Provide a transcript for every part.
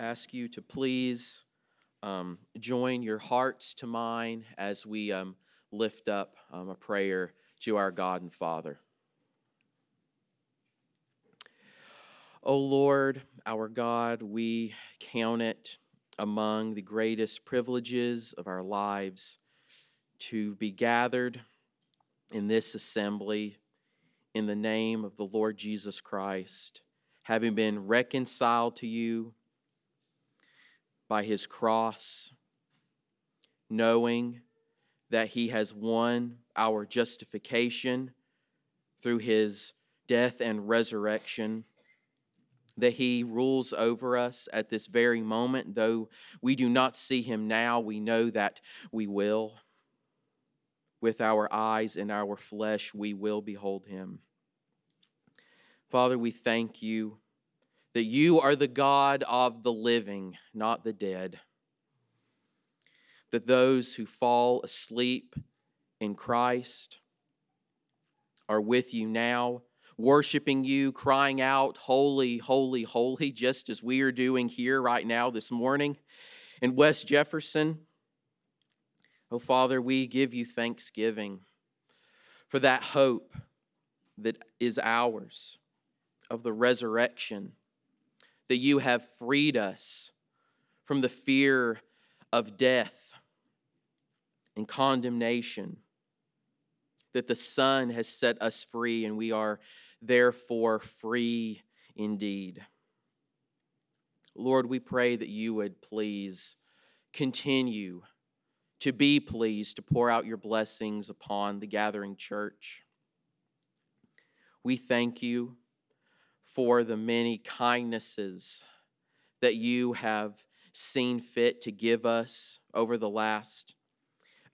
ask you to please um, join your hearts to mine as we um, lift up um, a prayer to our God and Father. O Lord, our God, we count it among the greatest privileges of our lives to be gathered in this assembly in the name of the Lord Jesus Christ, having been reconciled to you by his cross, knowing that he has won our justification through his death and resurrection, that he rules over us at this very moment. Though we do not see him now, we know that we will. With our eyes and our flesh, we will behold him. Father, we thank you that you are the God of the living, not the dead. That those who fall asleep in Christ are with you now, worshiping you, crying out, Holy, holy, holy, just as we are doing here right now this morning in West Jefferson. Oh, Father, we give you thanksgiving for that hope that is ours of the resurrection that you have freed us from the fear of death and condemnation, that the Son has set us free, and we are therefore free indeed. Lord, we pray that you would please continue to be pleased to pour out your blessings upon the gathering church. We thank you for the many kindnesses that you have seen fit to give us over the last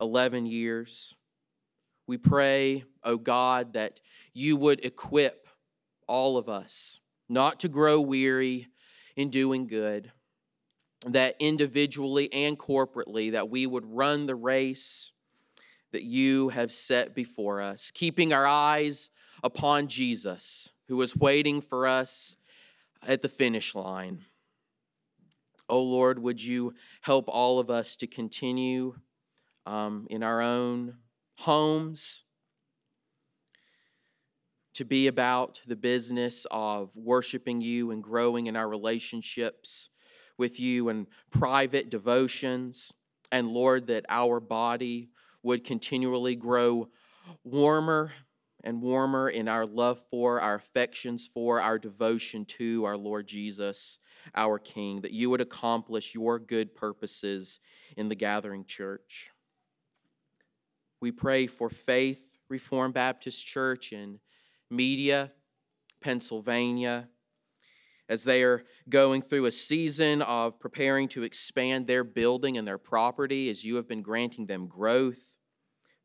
11 years. We pray, O oh God, that you would equip all of us not to grow weary in doing good, that individually and corporately that we would run the race that you have set before us, keeping our eyes upon Jesus who was waiting for us at the finish line. Oh Lord, would you help all of us to continue um, in our own homes to be about the business of worshiping you and growing in our relationships with you and private devotions. And Lord, that our body would continually grow warmer and warmer in our love for, our affections for, our devotion to our Lord Jesus, our King, that you would accomplish your good purposes in the gathering church. We pray for Faith Reformed Baptist Church in Media, Pennsylvania, as they are going through a season of preparing to expand their building and their property, as you have been granting them growth.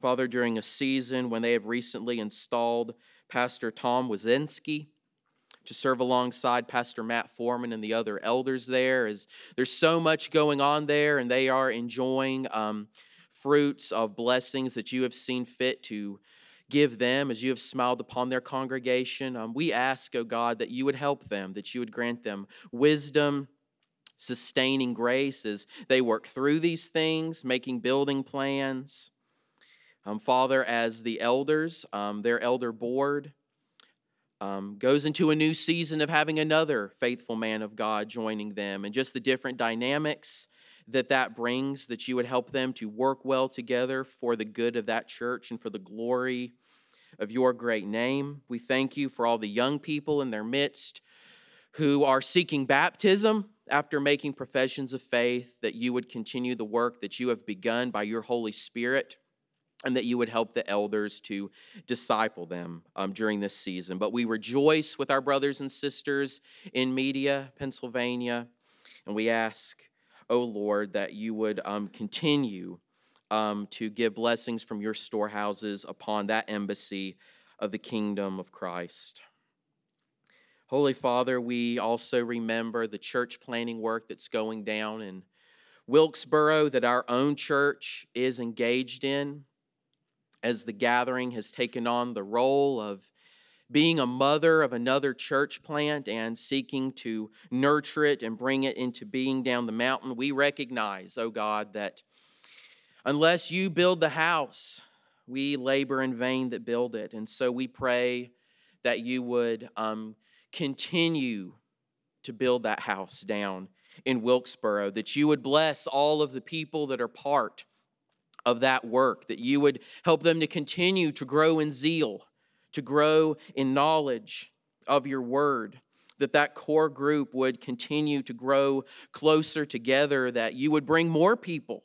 Father, during a season when they have recently installed Pastor Tom Wazinski to serve alongside Pastor Matt Foreman and the other elders there, as there's so much going on there, and they are enjoying um, fruits of blessings that you have seen fit to give them as you have smiled upon their congregation. Um, we ask, oh God, that you would help them, that you would grant them wisdom sustaining grace as they work through these things, making building plans. Um, Father, as the elders, um, their elder board um, goes into a new season of having another faithful man of God joining them, and just the different dynamics that that brings, that you would help them to work well together for the good of that church and for the glory of your great name. We thank you for all the young people in their midst who are seeking baptism after making professions of faith, that you would continue the work that you have begun by your Holy Spirit and that you would help the elders to disciple them um, during this season. But we rejoice with our brothers and sisters in Media, Pennsylvania, and we ask, oh Lord, that you would um, continue um, to give blessings from your storehouses upon that embassy of the kingdom of Christ. Holy Father, we also remember the church planting work that's going down in Wilkesboro that our own church is engaged in as the gathering has taken on the role of being a mother of another church plant and seeking to nurture it and bring it into being down the mountain, we recognize, oh God, that unless you build the house, we labor in vain that build it. And so we pray that you would um, continue to build that house down in Wilkesboro, that you would bless all of the people that are part of that work, that you would help them to continue to grow in zeal, to grow in knowledge of your word, that that core group would continue to grow closer together, that you would bring more people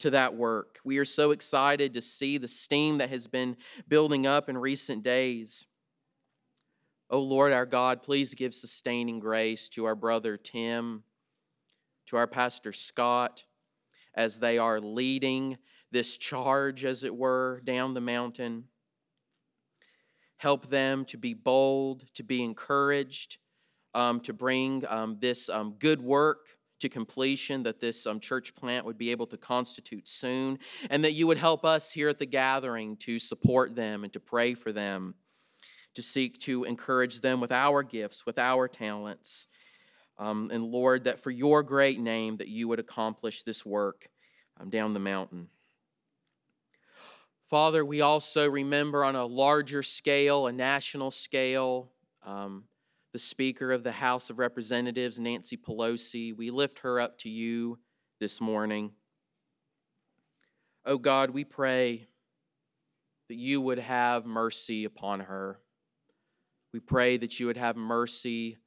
to that work. We are so excited to see the steam that has been building up in recent days. Oh Lord our God, please give sustaining grace to our brother Tim, to our pastor Scott, as they are leading this charge, as it were, down the mountain. Help them to be bold, to be encouraged, um, to bring um, this um, good work to completion, that this um, church plant would be able to constitute soon, and that you would help us here at the gathering to support them and to pray for them, to seek to encourage them with our gifts, with our talents. Um, and Lord, that for your great name, that you would accomplish this work um, down the mountain. Father, we also remember on a larger scale, a national scale, um, the Speaker of the House of Representatives, Nancy Pelosi. We lift her up to you this morning. Oh God, we pray that you would have mercy upon her. We pray that you would have mercy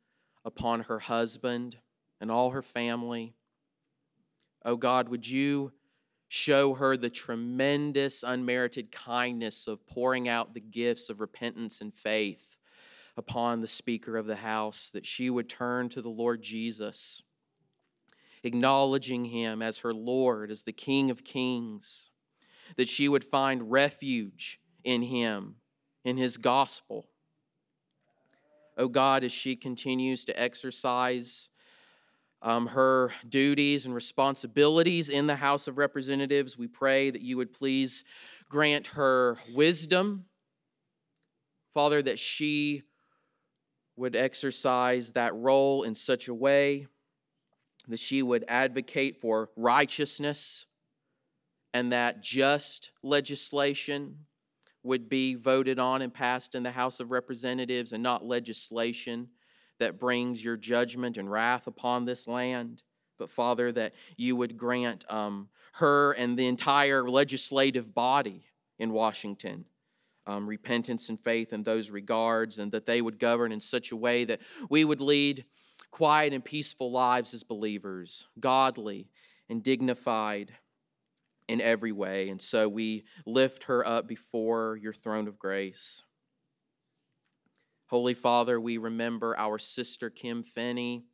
upon her husband and all her family. Oh God, would you show her the tremendous unmerited kindness of pouring out the gifts of repentance and faith upon the Speaker of the House, that she would turn to the Lord Jesus, acknowledging him as her Lord, as the King of Kings, that she would find refuge in him, in his gospel. Oh God, as she continues to exercise um, her duties and responsibilities in the House of Representatives. We pray that you would please grant her wisdom, Father, that she would exercise that role in such a way that she would advocate for righteousness and that just legislation would be voted on and passed in the House of Representatives and not legislation that brings your judgment and wrath upon this land. But Father, that you would grant um, her and the entire legislative body in Washington um, repentance and faith in those regards, and that they would govern in such a way that we would lead quiet and peaceful lives as believers, godly and dignified in every way. And so we lift her up before your throne of grace. Holy Father, we remember our sister Kim Finney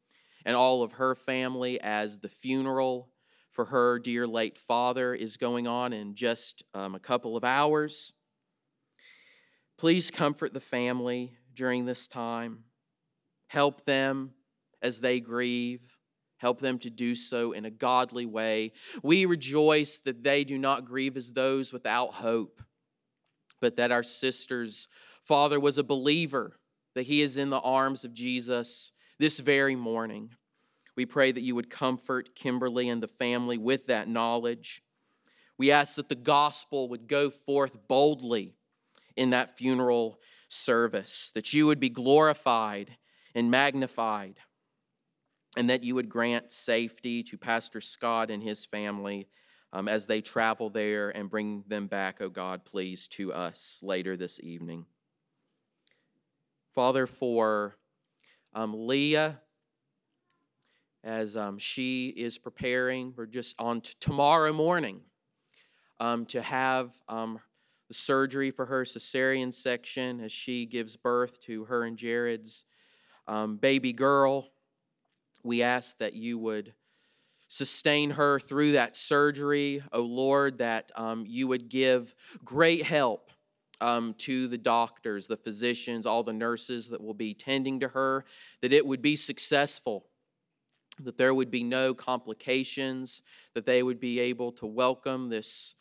and all of her family as the funeral for her dear late father is going on in just um, a couple of hours. Please comfort the family during this time. Help them as they grieve. Help them to do so in a godly way. We rejoice that they do not grieve as those without hope, but that our sister's father was a believer that he is in the arms of Jesus this very morning. We pray that you would comfort Kimberly and the family with that knowledge. We ask that the gospel would go forth boldly in that funeral service, that you would be glorified and magnified, and that you would grant safety to Pastor Scott and his family um, as they travel there and bring them back, oh God, please, to us later this evening. Father, for um, Leah, as um, she is preparing, we're just on t- tomorrow morning um, to have um, the surgery for her cesarean section as she gives birth to her and Jared's um, baby girl. We ask that you would sustain her through that surgery, O oh Lord, that um, you would give great help um, to the doctors, the physicians, all the nurses that will be tending to her, that it would be successful, that there would be no complications, that they would be able to welcome this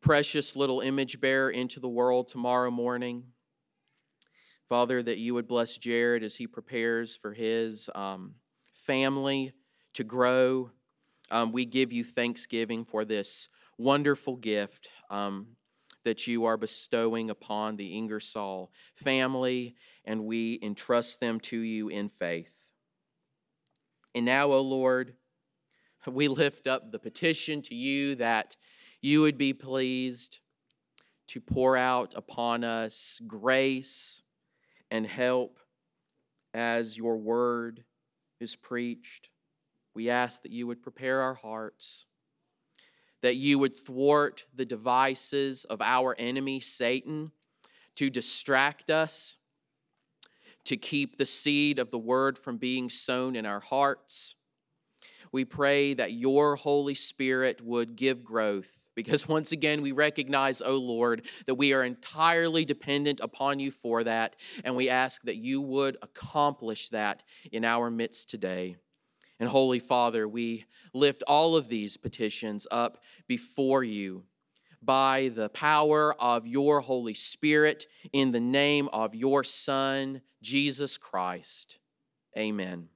precious little image bearer into the world tomorrow morning. Father, that you would bless Jared as he prepares for his um, family to grow. Um, we give you thanksgiving for this wonderful gift um, that you are bestowing upon the Ingersoll family, and we entrust them to you in faith. And now, O Lord, we lift up the petition to you that you would be pleased to pour out upon us grace and help as your word is preached. We ask that you would prepare our hearts, that you would thwart the devices of our enemy, Satan, to distract us, to keep the seed of the word from being sown in our hearts. We pray that your Holy Spirit would give growth because once again we recognize, O oh Lord, that we are entirely dependent upon you for that, and we ask that you would accomplish that in our midst today. And Holy Father, we lift all of these petitions up before you by the power of your Holy Spirit in the name of your Son, Jesus Christ. Amen.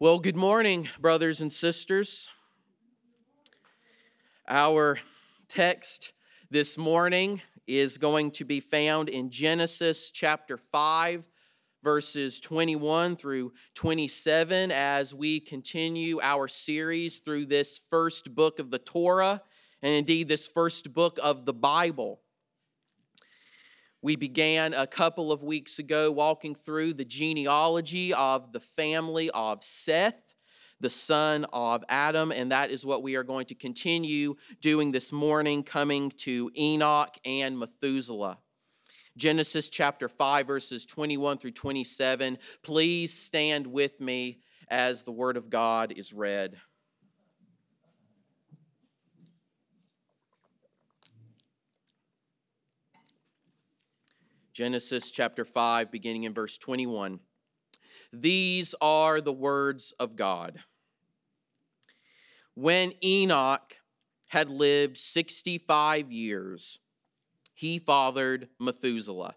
Well, good morning, brothers and sisters. Our text this morning is going to be found in Genesis chapter 5, verses 21 through 27 as we continue our series through this first book of the Torah and indeed this first book of the Bible. We began a couple of weeks ago walking through the genealogy of the family of Seth, the son of Adam, and that is what we are going to continue doing this morning, coming to Enoch and Methuselah. Genesis chapter 5, verses 21 through 27. Please stand with me as the word of God is read. Genesis chapter 5, beginning in verse 21. These are the words of God. When Enoch had lived 65 years, he fathered Methuselah.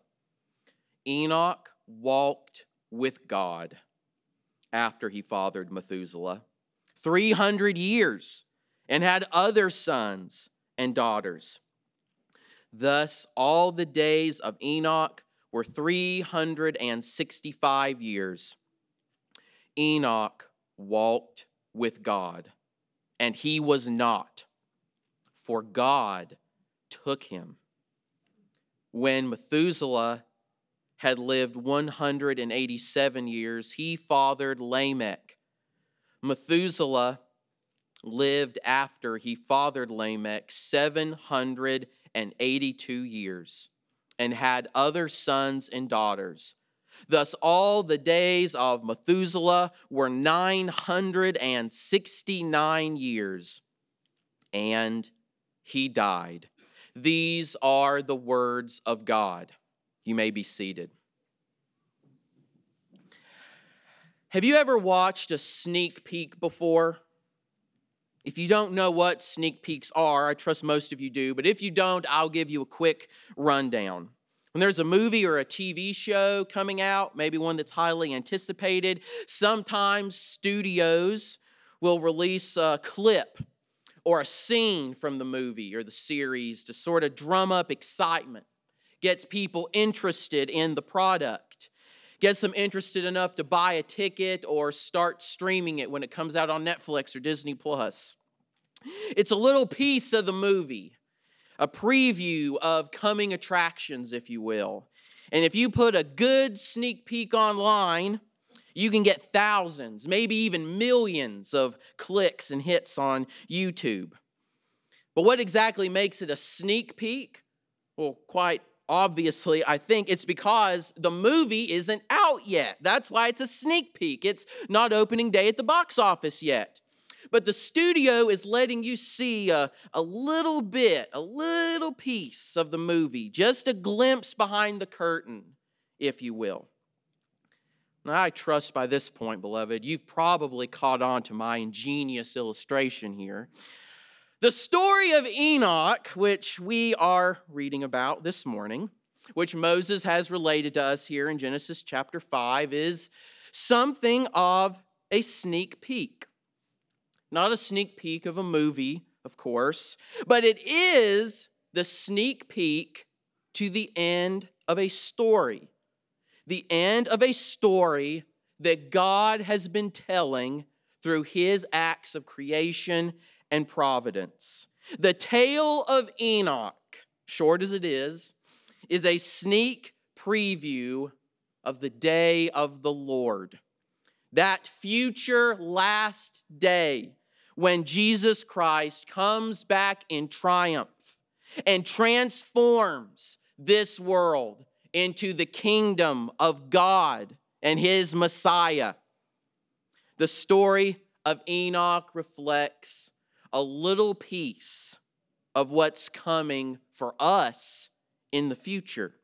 Enoch walked with God after he fathered Methuselah 300 years and had other sons and daughters. Thus, all the days of Enoch were 365 years. Enoch walked with God, and he was not, for God took him when Methuselah had lived 187 years, he fathered Lamech. Methuselah lived after he fathered Lamech 782 years and had other sons and daughters. Thus, all the days of Methuselah were 969 years, and he died these are the words of God. You may be seated. Have you ever watched a sneak peek before? If you don't know what sneak peeks are, I trust most of you do, but if you don't, I'll give you a quick rundown. When there's a movie or a TV show coming out, maybe one that's highly anticipated, sometimes studios will release a clip or a scene from the movie or the series to sort of drum up excitement, gets people interested in the product, gets them interested enough to buy a ticket or start streaming it when it comes out on Netflix or Disney Plus. It's a little piece of the movie, a preview of coming attractions, if you will. And if you put a good sneak peek online, you can get thousands, maybe even millions of clicks and hits on YouTube. But what exactly makes it a sneak peek? Well, quite obviously, I think it's because the movie isn't out yet. That's why it's a sneak peek. It's not opening day at the box office yet. But the studio is letting you see a, a little bit, a little piece of the movie, just a glimpse behind the curtain, if you will. Now, I trust by this point, beloved, you've probably caught on to my ingenious illustration here. The story of Enoch, which we are reading about this morning, which Moses has related to us here in Genesis chapter 5, is something of a sneak peek. Not a sneak peek of a movie, of course, but it is the sneak peek to the end of a story. The end of a story that God has been telling through his acts of creation and providence. The tale of Enoch, short as it is, is a sneak preview of the day of the Lord. That future last day when Jesus Christ comes back in triumph and transforms this world into the kingdom of God and his Messiah. The story of Enoch reflects a little piece of what's coming for us in the future.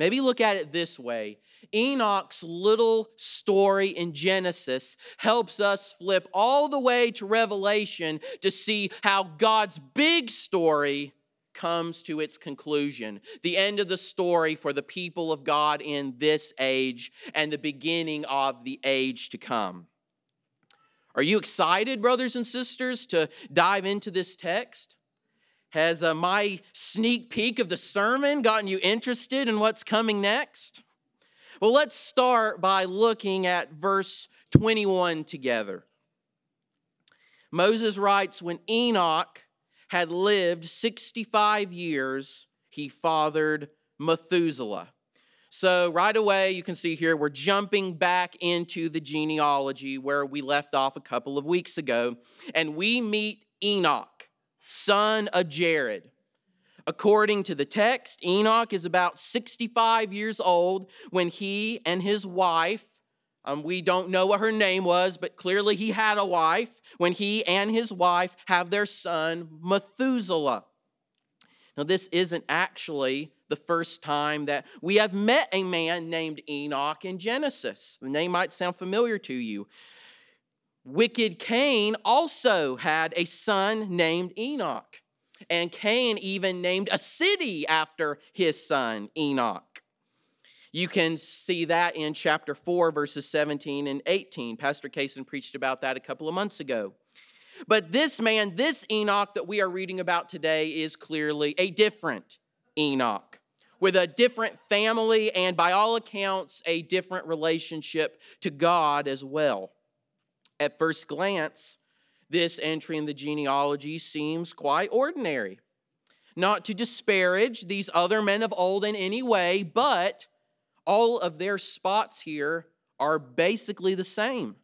Maybe look at it this way Enoch's little story in Genesis helps us flip all the way to Revelation to see how God's big story comes to its conclusion. The end of the story for the people of God in this age and the beginning of the age to come. Are you excited, brothers and sisters, to dive into this text? Has uh, my sneak peek of the sermon gotten you interested in what's coming next? Well, let's start by looking at verse 21 together. Moses writes When Enoch had lived 65 years, he fathered Methuselah. So, right away, you can see here we're jumping back into the genealogy where we left off a couple of weeks ago, and we meet Enoch, son of Jared. According to the text, Enoch is about 65 years old when he and his wife, um, we don't know what her name was, but clearly he had a wife, when he and his wife have their son Methuselah. Now, this isn't actually the first time that we have met a man named Enoch in Genesis. The name might sound familiar to you. Wicked Cain also had a son named Enoch. And Cain even named a city after his son, Enoch. You can see that in chapter 4, verses 17 and 18. Pastor Kaysen preached about that a couple of months ago. But this man, this Enoch that we are reading about today, is clearly a different Enoch with a different family and, by all accounts, a different relationship to God as well. At first glance, this entry in the genealogy seems quite ordinary. Not to disparage these other men of old in any way, but all of their spots here are basically the same.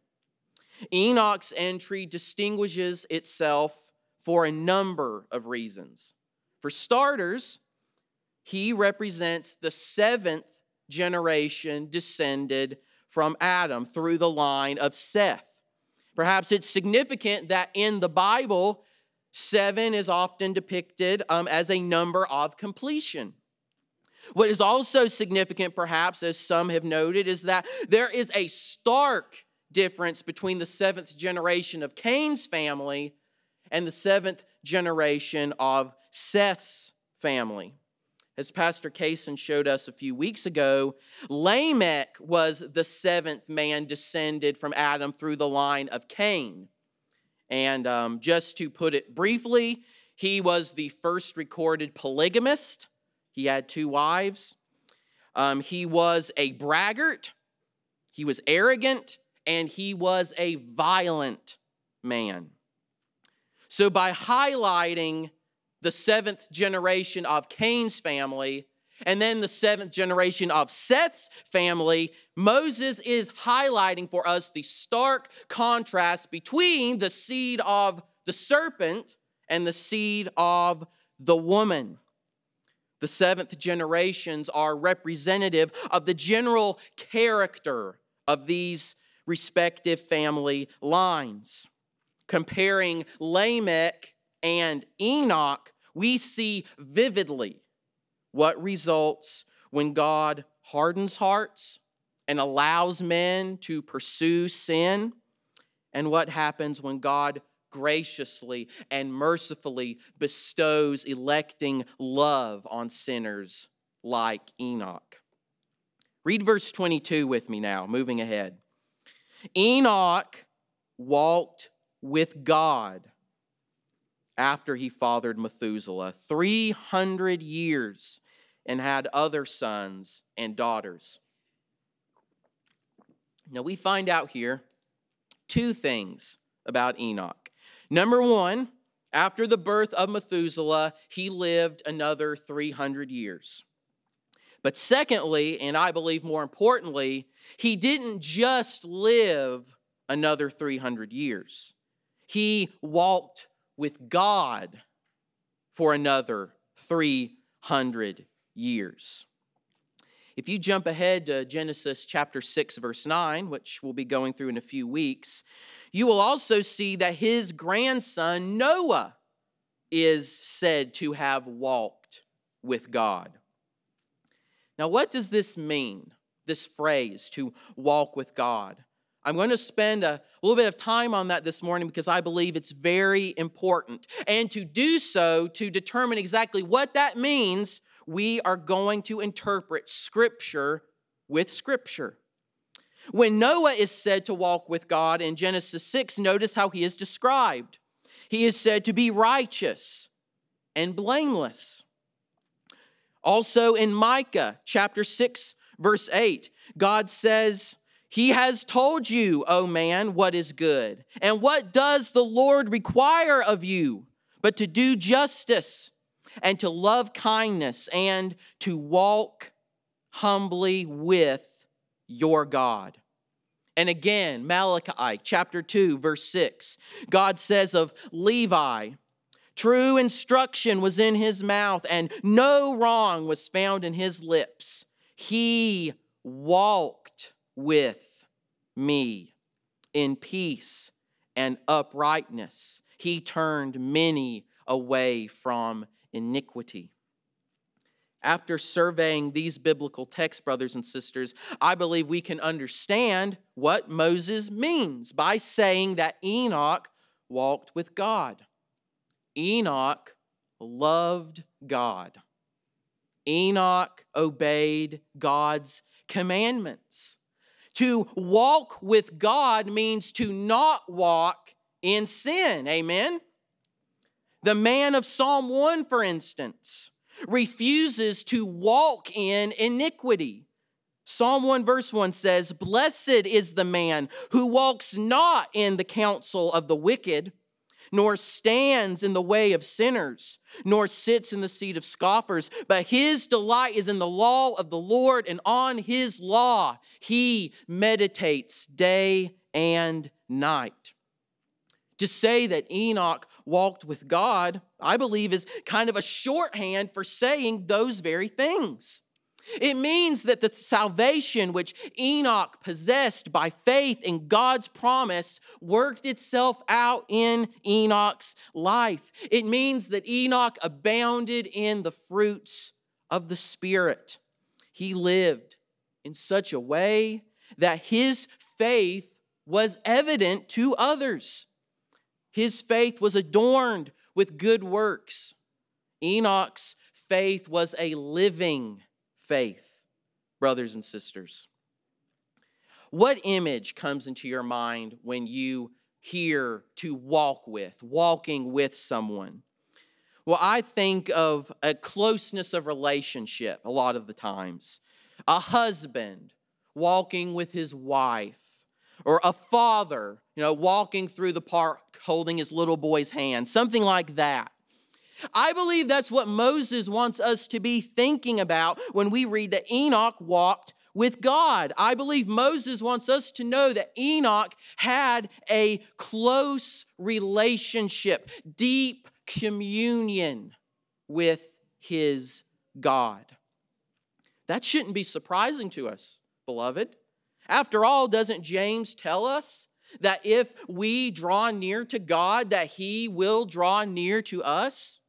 Enoch's entry distinguishes itself for a number of reasons. For starters, he represents the seventh generation descended from Adam through the line of Seth. Perhaps it's significant that in the Bible, seven is often depicted um, as a number of completion. What is also significant, perhaps, as some have noted, is that there is a stark difference between the seventh generation of Cain's family and the seventh generation of Seth's family. As Pastor Kaysen showed us a few weeks ago, Lamech was the seventh man descended from Adam through the line of Cain. And um, just to put it briefly, he was the first recorded polygamist. He had two wives. Um, he was a braggart, he was arrogant, and he was a violent man. So, by highlighting the seventh generation of Cain's family, and then the seventh generation of Seth's family, Moses is highlighting for us the stark contrast between the seed of the serpent and the seed of the woman. The seventh generations are representative of the general character of these respective family lines. Comparing Lamech and Enoch, we see vividly what results when God hardens hearts and allows men to pursue sin, and what happens when God graciously and mercifully bestows electing love on sinners like Enoch. Read verse 22 with me now, moving ahead. Enoch walked with God after he fathered Methuselah 300 years and had other sons and daughters. Now we find out here two things about Enoch. Number one, after the birth of Methuselah, he lived another 300 years. But secondly, and I believe more importantly, he didn't just live another 300 years. He walked with God for another 300 years. If you jump ahead to Genesis chapter 6, verse 9, which we'll be going through in a few weeks, you will also see that his grandson Noah is said to have walked with God. Now, what does this mean, this phrase, to walk with God? I'm going to spend a little bit of time on that this morning because I believe it's very important. And to do so, to determine exactly what that means, we are going to interpret Scripture with Scripture. When Noah is said to walk with God in Genesis 6, notice how he is described. He is said to be righteous and blameless. Also in Micah chapter 6, verse 8, God says, He has told you, O man, what is good. And what does the Lord require of you but to do justice and to love kindness and to walk humbly with your God. And again, Malachi chapter 2, verse 6, God says of Levi, True instruction was in his mouth, and no wrong was found in his lips. He walked with me in peace and uprightness. He turned many away from iniquity. After surveying these biblical texts, brothers and sisters, I believe we can understand what Moses means by saying that Enoch walked with God. Enoch loved God. Enoch obeyed God's commandments. To walk with God means to not walk in sin. Amen? The man of Psalm 1, for instance, refuses to walk in iniquity. Psalm 1, verse 1 says, Blessed is the man who walks not in the counsel of the wicked, nor stands in the way of sinners, nor sits in the seat of scoffers, but his delight is in the law of the Lord, and on his law he meditates day and night. To say that Enoch walked with God, I believe, is kind of a shorthand for saying those very things. It means that the salvation which Enoch possessed by faith in God's promise worked itself out in Enoch's life. It means that Enoch abounded in the fruits of the Spirit. He lived in such a way that his faith was evident to others. His faith was adorned with good works. Enoch's faith was a living faith, brothers and sisters. What image comes into your mind when you hear to walk with, walking with someone? Well, I think of a closeness of relationship a lot of the times. A husband walking with his wife, or a father, you know, walking through the park holding his little boy's hand, something like that. I believe that's what Moses wants us to be thinking about when we read that Enoch walked with God. I believe Moses wants us to know that Enoch had a close relationship, deep communion with his God. That shouldn't be surprising to us, beloved. After all, doesn't James tell us that if we draw near to God, that he will draw near to us?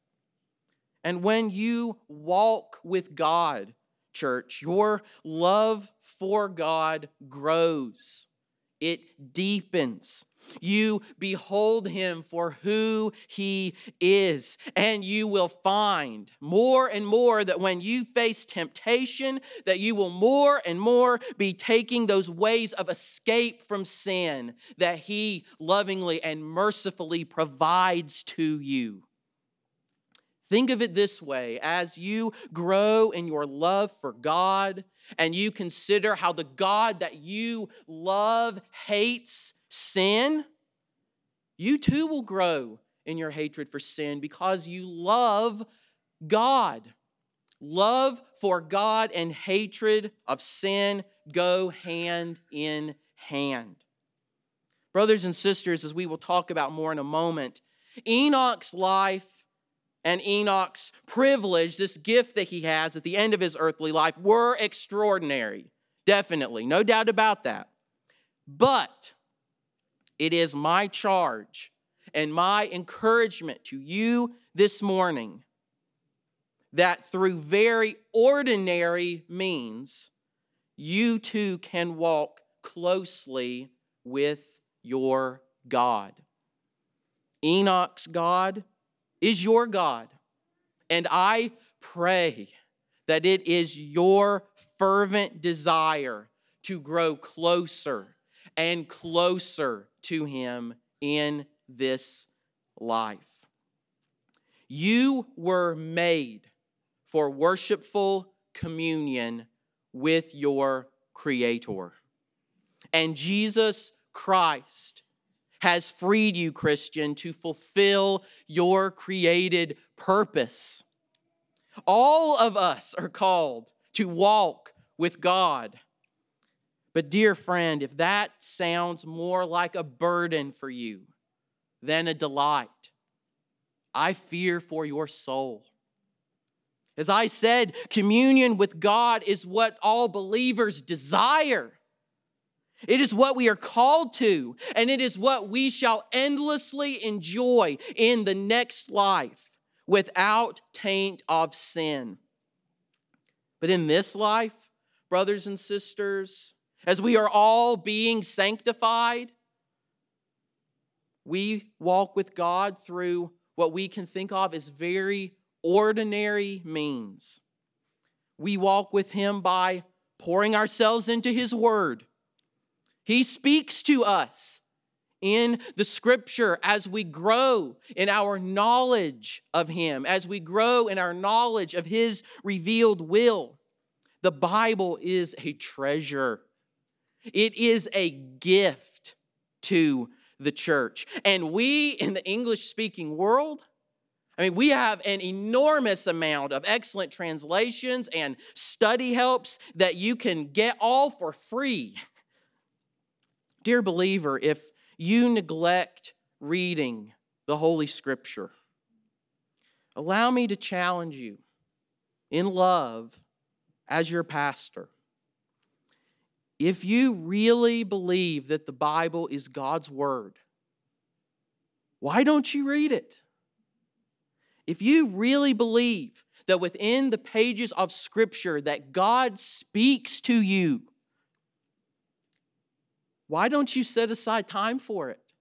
And when you walk with God, church, your love for God grows it deepens. You behold him for who he is, and you will find more and more that when you face temptation, that you will more and more be taking those ways of escape from sin that he lovingly and mercifully provides to you. Think of it this way as you grow in your love for God and you consider how the God that you love hates sin, you too will grow in your hatred for sin because you love God. Love for God and hatred of sin go hand in hand. Brothers and sisters, as we will talk about more in a moment, Enoch's life and Enoch's privilege, this gift that he has at the end of his earthly life, were extraordinary. Definitely, no doubt about that. But it is my charge and my encouragement to you this morning that through very ordinary means, you too can walk closely with your God. Enoch's God is your God. And I pray that it is your fervent desire to grow closer and closer to Him in this life. You were made for worshipful communion with your Creator. And Jesus Christ has freed you, Christian, to fulfill your created purpose. All of us are called to walk with God. But, dear friend, if that sounds more like a burden for you than a delight, I fear for your soul. As I said, communion with God is what all believers desire. It is what we are called to, and it is what we shall endlessly enjoy in the next life without taint of sin. But in this life, brothers and sisters, as we are all being sanctified, we walk with God through what we can think of as very ordinary means. We walk with Him by pouring ourselves into His Word he speaks to us in the scripture as we grow in our knowledge of Him, as we grow in our knowledge of His revealed will. The Bible is a treasure, it is a gift to the church. And we in the English speaking world, I mean, we have an enormous amount of excellent translations and study helps that you can get all for free Dear believer, if you neglect reading the Holy Scripture, allow me to challenge you in love as your pastor. If you really believe that the Bible is God's Word, why don't you read it? If you really believe that within the pages of Scripture that God speaks to you, why don't you set aside time for it?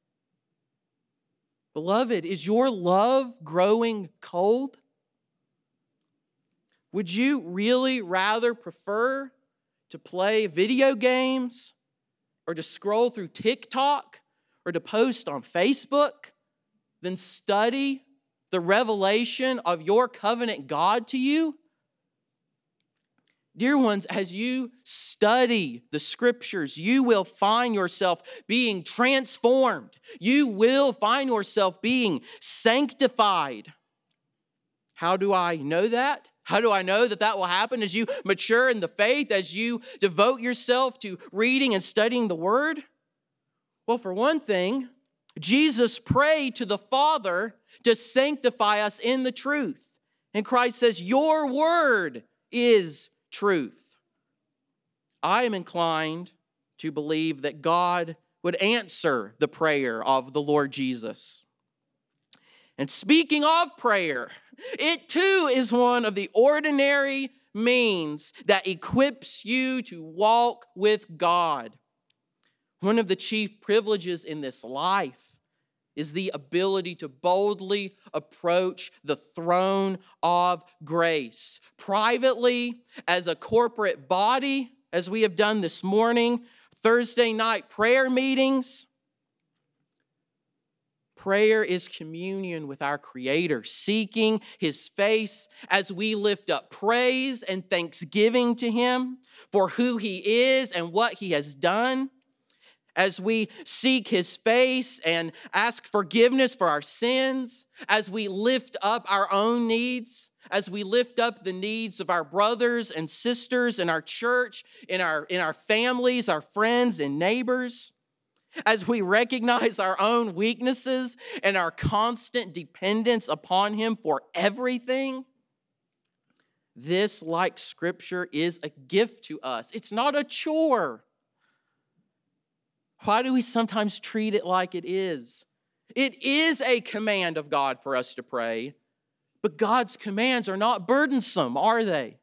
Beloved, is your love growing cold? Would you really rather prefer to play video games or to scroll through TikTok or to post on Facebook than study the revelation of your covenant God to you? Dear ones, as you study the scriptures, you will find yourself being transformed. You will find yourself being sanctified. How do I know that? How do I know that that will happen as you mature in the faith, as you devote yourself to reading and studying the word? Well, for one thing, Jesus prayed to the Father to sanctify us in the truth. And Christ says, Your word is truth. I am inclined to believe that God would answer the prayer of the Lord Jesus. And speaking of prayer, it too is one of the ordinary means that equips you to walk with God. One of the chief privileges in this life is the ability to boldly approach the throne of grace, privately, as a corporate body, as we have done this morning, Thursday night prayer meetings. Prayer is communion with our Creator, seeking His face as we lift up praise and thanksgiving to Him for who He is and what He has done. As we seek his face and ask forgiveness for our sins, as we lift up our own needs, as we lift up the needs of our brothers and sisters in our church, in our, in our families, our friends and neighbors, as we recognize our own weaknesses and our constant dependence upon him for everything. This, like scripture, is a gift to us. It's not a chore. Why do we sometimes treat it like it is? It is a command of God for us to pray, but God's commands are not burdensome, are they?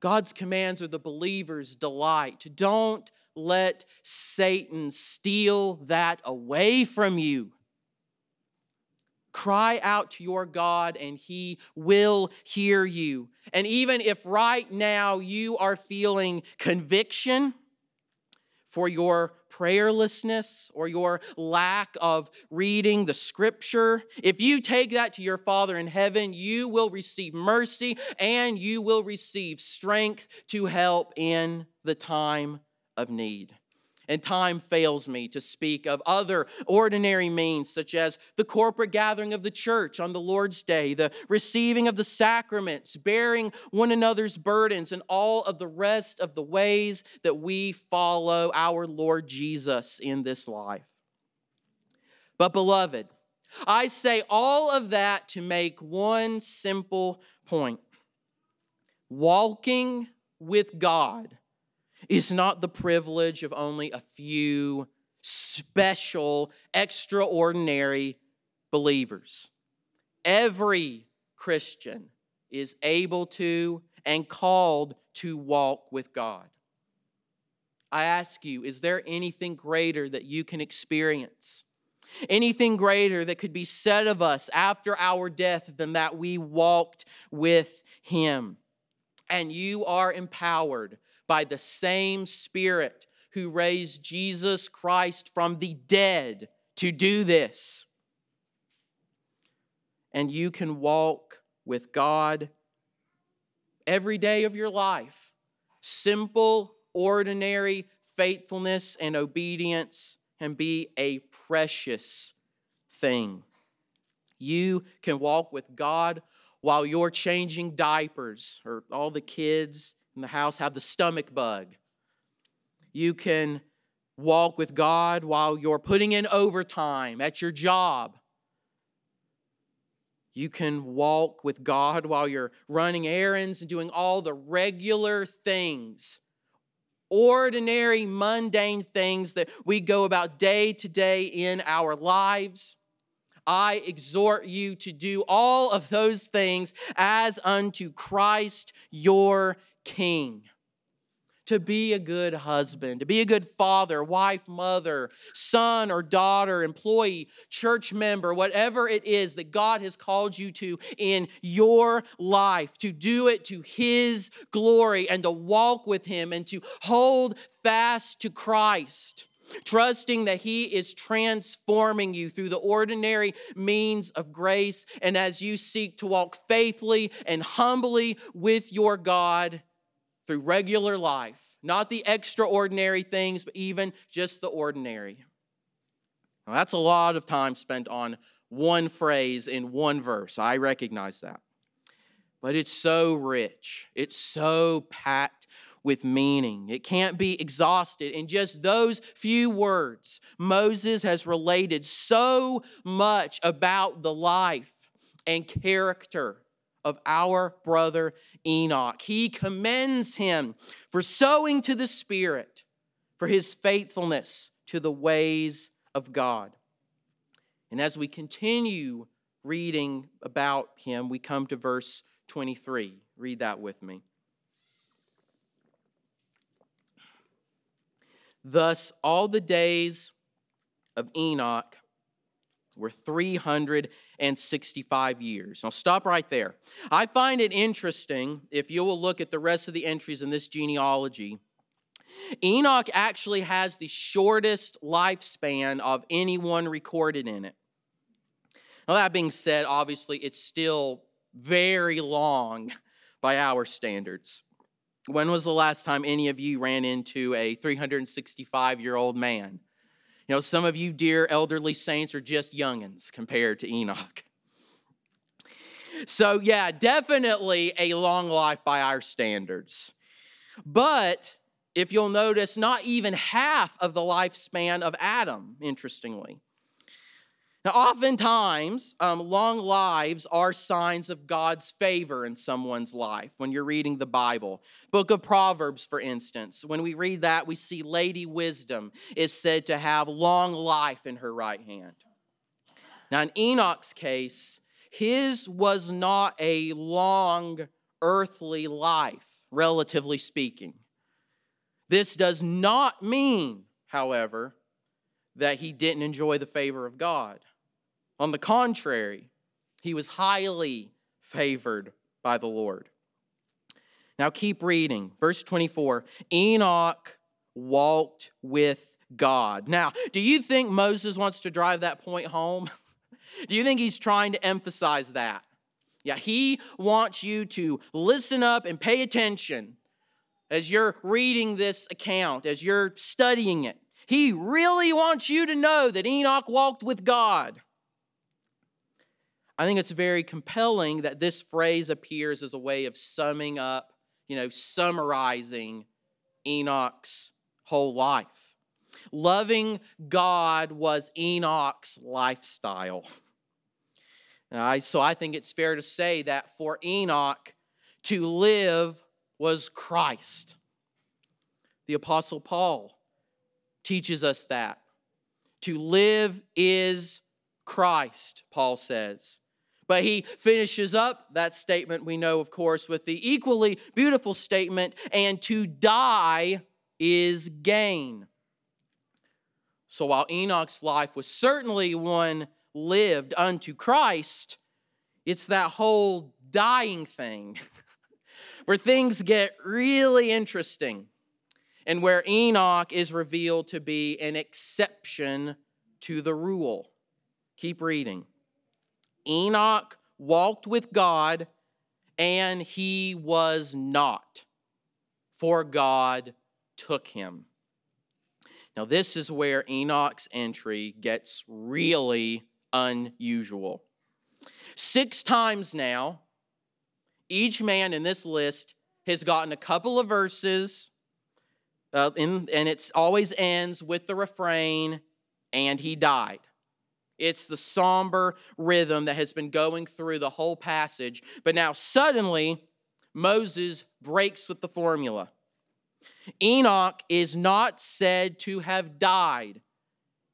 God's commands are the believer's delight. Don't let Satan steal that away from you. Cry out to your God and he will hear you. And even if right now you are feeling conviction, for your prayerlessness or your lack of reading the scripture, if you take that to your Father in heaven, you will receive mercy and you will receive strength to help in the time of need and time fails me to speak of other ordinary means, such as the corporate gathering of the church on the Lord's Day, the receiving of the sacraments, bearing one another's burdens, and all of the rest of the ways that we follow our Lord Jesus in this life. But, beloved, I say all of that to make one simple point walking with God is not the privilege of only a few special, extraordinary believers. Every Christian is able to and called to walk with God. I ask you, is there anything greater that you can experience? Anything greater that could be said of us after our death than that we walked with Him? And you are empowered by the same Spirit who raised Jesus Christ from the dead to do this. And you can walk with God every day of your life. Simple, ordinary faithfulness and obedience can be a precious thing. You can walk with God while you're changing diapers, or all the kids in the house have the stomach bug. You can walk with God while you're putting in overtime at your job. You can walk with God while you're running errands and doing all the regular things, ordinary, mundane things that we go about day to day in our lives. I exhort you to do all of those things as unto Christ your king, to be a good husband, to be a good father, wife, mother, son or daughter, employee, church member, whatever it is that God has called you to in your life, to do it to His glory and to walk with Him and to hold fast to Christ trusting that He is transforming you through the ordinary means of grace. And as you seek to walk faithfully and humbly with your God through regular life, not the extraordinary things, but even just the ordinary. Now, that's a lot of time spent on one phrase in one verse. I recognize that. But it's so rich, it's so packed with meaning. It can't be exhausted. In just those few words, Moses has related so much about the life and character of our brother Enoch. He commends him for sowing to the Spirit, for his faithfulness to the ways of God. And as we continue reading about him, we come to verse 23. Read that with me. Thus, all the days of Enoch were 365 years. I'll stop right there. I find it interesting, if you will look at the rest of the entries in this genealogy, Enoch actually has the shortest lifespan of anyone recorded in it. Now, that being said, obviously, it's still very long by our standards. When was the last time any of you ran into a 365 year old man? You know, some of you, dear elderly saints, are just youngins compared to Enoch. So, yeah, definitely a long life by our standards. But if you'll notice, not even half of the lifespan of Adam, interestingly. Now, oftentimes, um, long lives are signs of God's favor in someone's life when you're reading the Bible. Book of Proverbs, for instance, when we read that, we see Lady Wisdom is said to have long life in her right hand. Now, in Enoch's case, his was not a long earthly life, relatively speaking. This does not mean, however, that he didn't enjoy the favor of God. On the contrary, he was highly favored by the Lord. Now keep reading. Verse 24 Enoch walked with God. Now, do you think Moses wants to drive that point home? do you think he's trying to emphasize that? Yeah, he wants you to listen up and pay attention as you're reading this account, as you're studying it. He really wants you to know that Enoch walked with God. I think it's very compelling that this phrase appears as a way of summing up, you know, summarizing Enoch's whole life. Loving God was Enoch's lifestyle. So I think it's fair to say that for Enoch, to live was Christ. The Apostle Paul teaches us that. To live is Christ, Paul says. But he finishes up that statement, we know, of course, with the equally beautiful statement and to die is gain. So while Enoch's life was certainly one lived unto Christ, it's that whole dying thing where things get really interesting and where Enoch is revealed to be an exception to the rule. Keep reading. Enoch walked with God and he was not, for God took him. Now, this is where Enoch's entry gets really unusual. Six times now, each man in this list has gotten a couple of verses, uh, in, and it always ends with the refrain, and he died. It's the somber rhythm that has been going through the whole passage. But now, suddenly, Moses breaks with the formula. Enoch is not said to have died,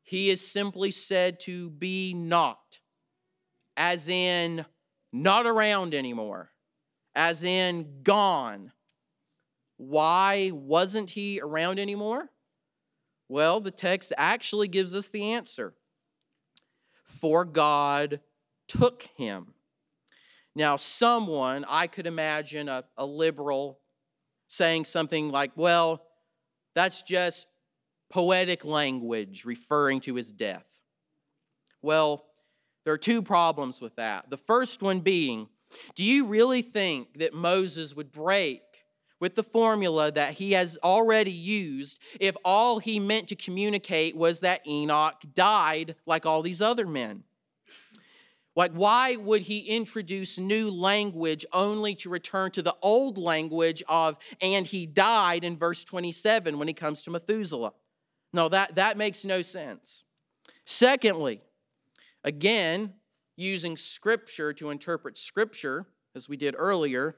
he is simply said to be not, as in not around anymore, as in gone. Why wasn't he around anymore? Well, the text actually gives us the answer for God took him. Now, someone, I could imagine a, a liberal saying something like, well, that's just poetic language referring to his death. Well, there are two problems with that. The first one being, do you really think that Moses would break with the formula that he has already used if all he meant to communicate was that Enoch died like all these other men? Like, why would he introduce new language only to return to the old language of, and he died in verse 27 when he comes to Methuselah? No, that, that makes no sense. Secondly, again, using scripture to interpret scripture, as we did earlier,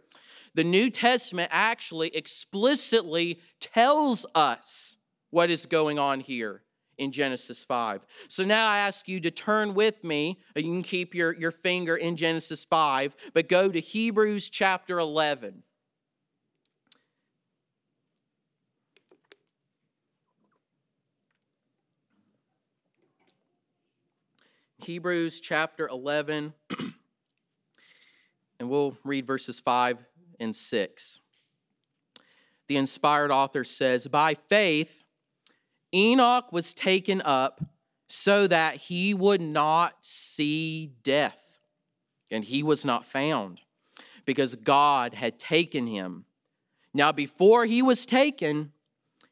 the New Testament actually explicitly tells us what is going on here in Genesis 5. So now I ask you to turn with me. Uh, you can keep your, your finger in Genesis 5, but go to Hebrews chapter 11. Hebrews chapter 11. and we'll read verses 5 and 6. The inspired author says, By faith, Enoch was taken up so that he would not see death, and he was not found, because God had taken him. Now, before he was taken,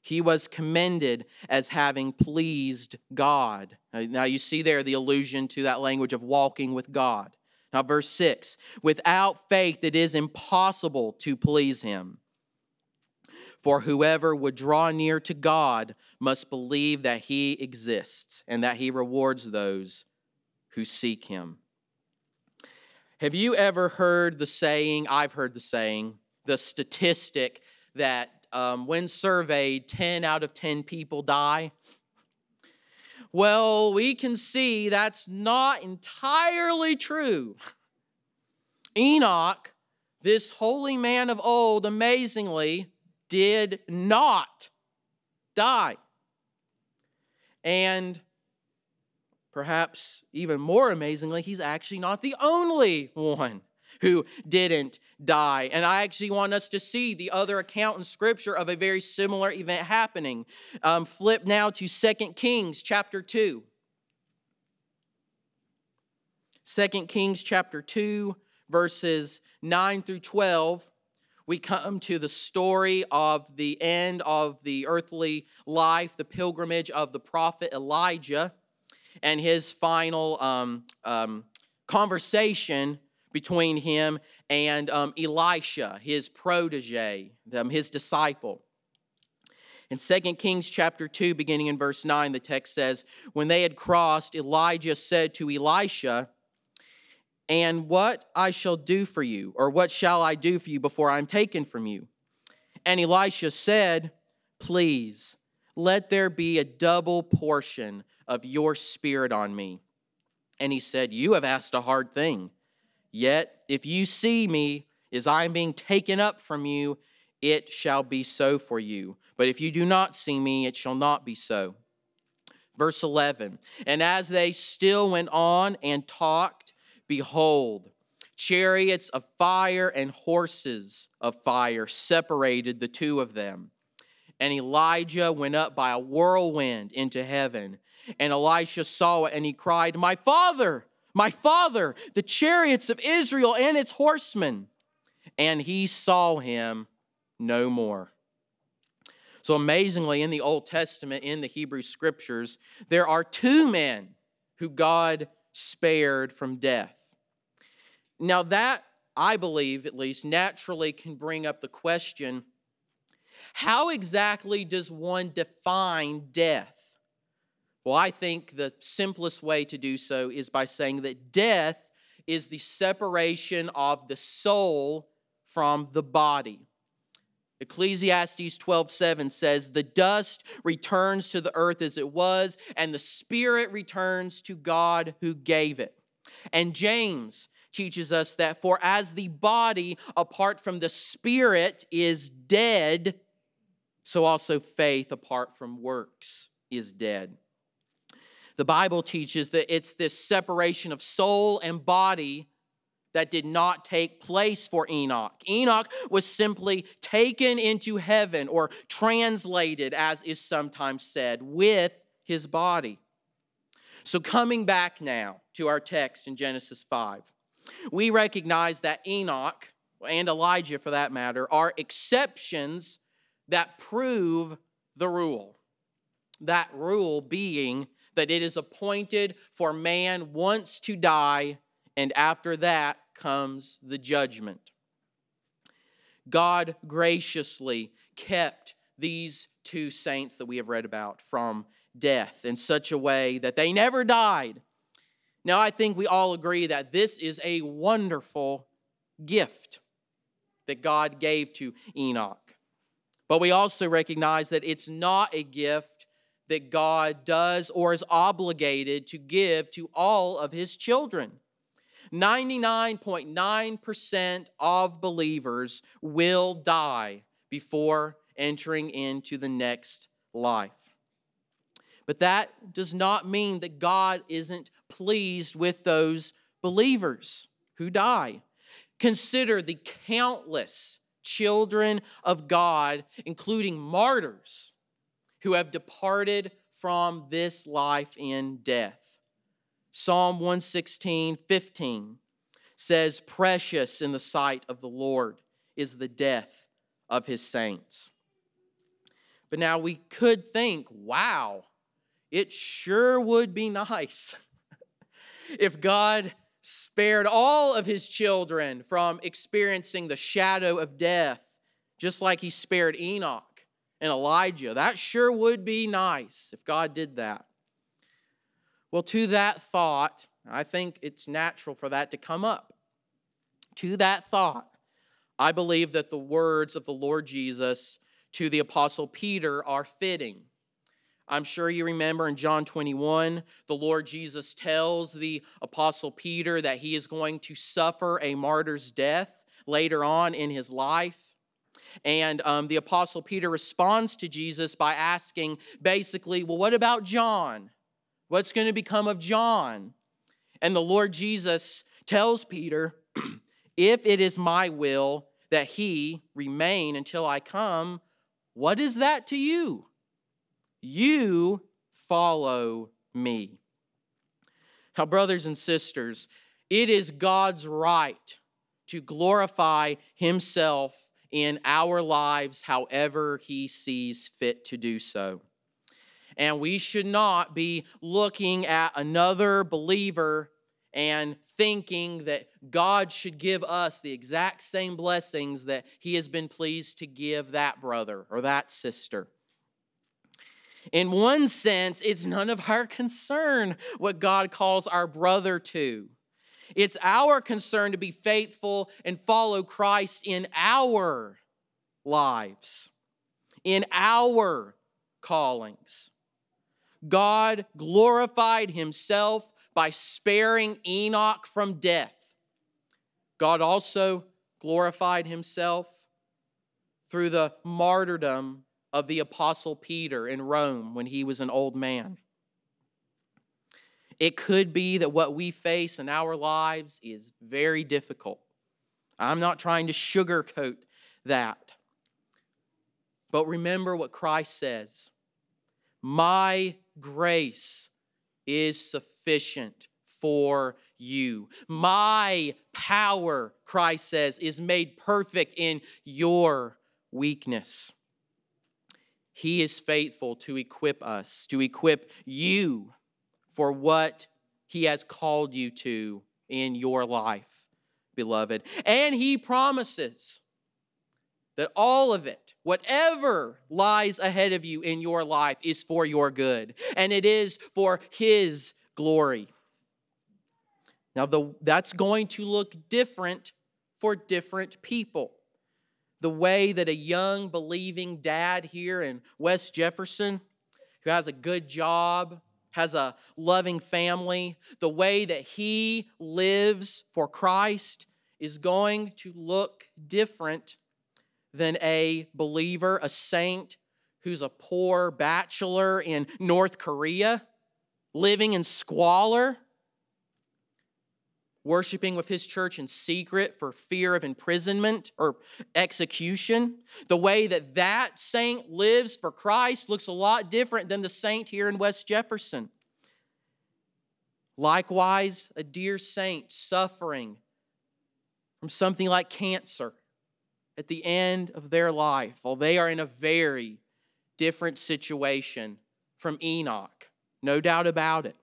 he was commended as having pleased God. Now, you see there the allusion to that language of walking with God. Now, verse 6 without faith, it is impossible to please him. For whoever would draw near to God must believe that he exists and that he rewards those who seek him. Have you ever heard the saying? I've heard the saying, the statistic that um, when surveyed, 10 out of 10 people die. Well, we can see that's not entirely true. Enoch, this holy man of old, amazingly, did not die. And perhaps even more amazingly, he's actually not the only one who didn't die. And I actually want us to see the other account in Scripture of a very similar event happening. Um, flip now to 2 Kings chapter 2. 2 Kings chapter 2, verses 9 through 12 we come to the story of the end of the earthly life, the pilgrimage of the prophet Elijah, and his final um, um, conversation between him and um, Elisha, his protege, um, his disciple. In 2 Kings chapter 2, beginning in verse 9, the text says, When they had crossed, Elijah said to Elisha, And what I shall do for you, or what shall I do for you before I am taken from you? And Elisha said, Please, let there be a double portion of your spirit on me. And he said, You have asked a hard thing. Yet, if you see me as I am being taken up from you, it shall be so for you. But if you do not see me, it shall not be so. Verse 11 And as they still went on and talked, behold, chariots of fire and horses of fire separated the two of them. And Elijah went up by a whirlwind into heaven. And Elisha saw it, and he cried, My father! My father, the chariots of Israel and its horsemen. And he saw him no more. So amazingly, in the Old Testament, in the Hebrew scriptures, there are two men who God spared from death. Now, that, I believe at least, naturally can bring up the question how exactly does one define death? Well, I think the simplest way to do so is by saying that death is the separation of the soul from the body. Ecclesiastes 12:7 says, "The dust returns to the earth as it was, and the spirit returns to God who gave it." And James teaches us that for as the body apart from the spirit is dead, so also faith apart from works is dead. The Bible teaches that it's this separation of soul and body that did not take place for Enoch. Enoch was simply taken into heaven or translated, as is sometimes said, with his body. So, coming back now to our text in Genesis 5, we recognize that Enoch, and Elijah for that matter, are exceptions that prove the rule. That rule being that it is appointed for man once to die, and after that comes the judgment. God graciously kept these two saints that we have read about from death in such a way that they never died. Now, I think we all agree that this is a wonderful gift that God gave to Enoch. But we also recognize that it's not a gift that God does or is obligated to give to all of his children. 99.9% of believers will die before entering into the next life. But that does not mean that God isn't pleased with those believers who die. Consider the countless children of God, including martyrs, who have departed from this life in death. Psalm 116, 15 says, Precious in the sight of the Lord is the death of his saints. But now we could think, wow, it sure would be nice if God spared all of his children from experiencing the shadow of death, just like he spared Enoch and Elijah. That sure would be nice if God did that. Well, to that thought, I think it's natural for that to come up. To that thought, I believe that the words of the Lord Jesus to the Apostle Peter are fitting. I'm sure you remember in John 21, the Lord Jesus tells the Apostle Peter that he is going to suffer a martyr's death later on in his life. And um, the Apostle Peter responds to Jesus by asking, basically, well, what about John? What's going to become of John? And the Lord Jesus tells Peter, if it is my will that he remain until I come, what is that to you? You follow me. Now, brothers and sisters, it is God's right to glorify Himself in our lives however He sees fit to do so. And we should not be looking at another believer and thinking that God should give us the exact same blessings that He has been pleased to give that brother or that sister. In one sense, it's none of our concern what God calls our brother to. It's our concern to be faithful and follow Christ in our lives, in our callings. God glorified himself by sparing Enoch from death. God also glorified himself through the martyrdom of the Apostle Peter in Rome when he was an old man. It could be that what we face in our lives is very difficult. I'm not trying to sugarcoat that. But remember what Christ says My grace is sufficient for you. My power, Christ says, is made perfect in your weakness. He is faithful to equip us, to equip you for what He has called you to in your life, beloved. And He promises that all of it, whatever lies ahead of you in your life, is for your good, and it is for His glory. Now, the, that's going to look different for different people the way that a young believing dad here in West Jefferson, who has a good job, has a loving family, the way that he lives for Christ is going to look different than a believer, a saint who's a poor bachelor in North Korea, living in squalor worshiping with his church in secret for fear of imprisonment or execution. The way that that saint lives for Christ looks a lot different than the saint here in West Jefferson. Likewise, a dear saint suffering from something like cancer at the end of their life, while they are in a very different situation from Enoch, no doubt about it.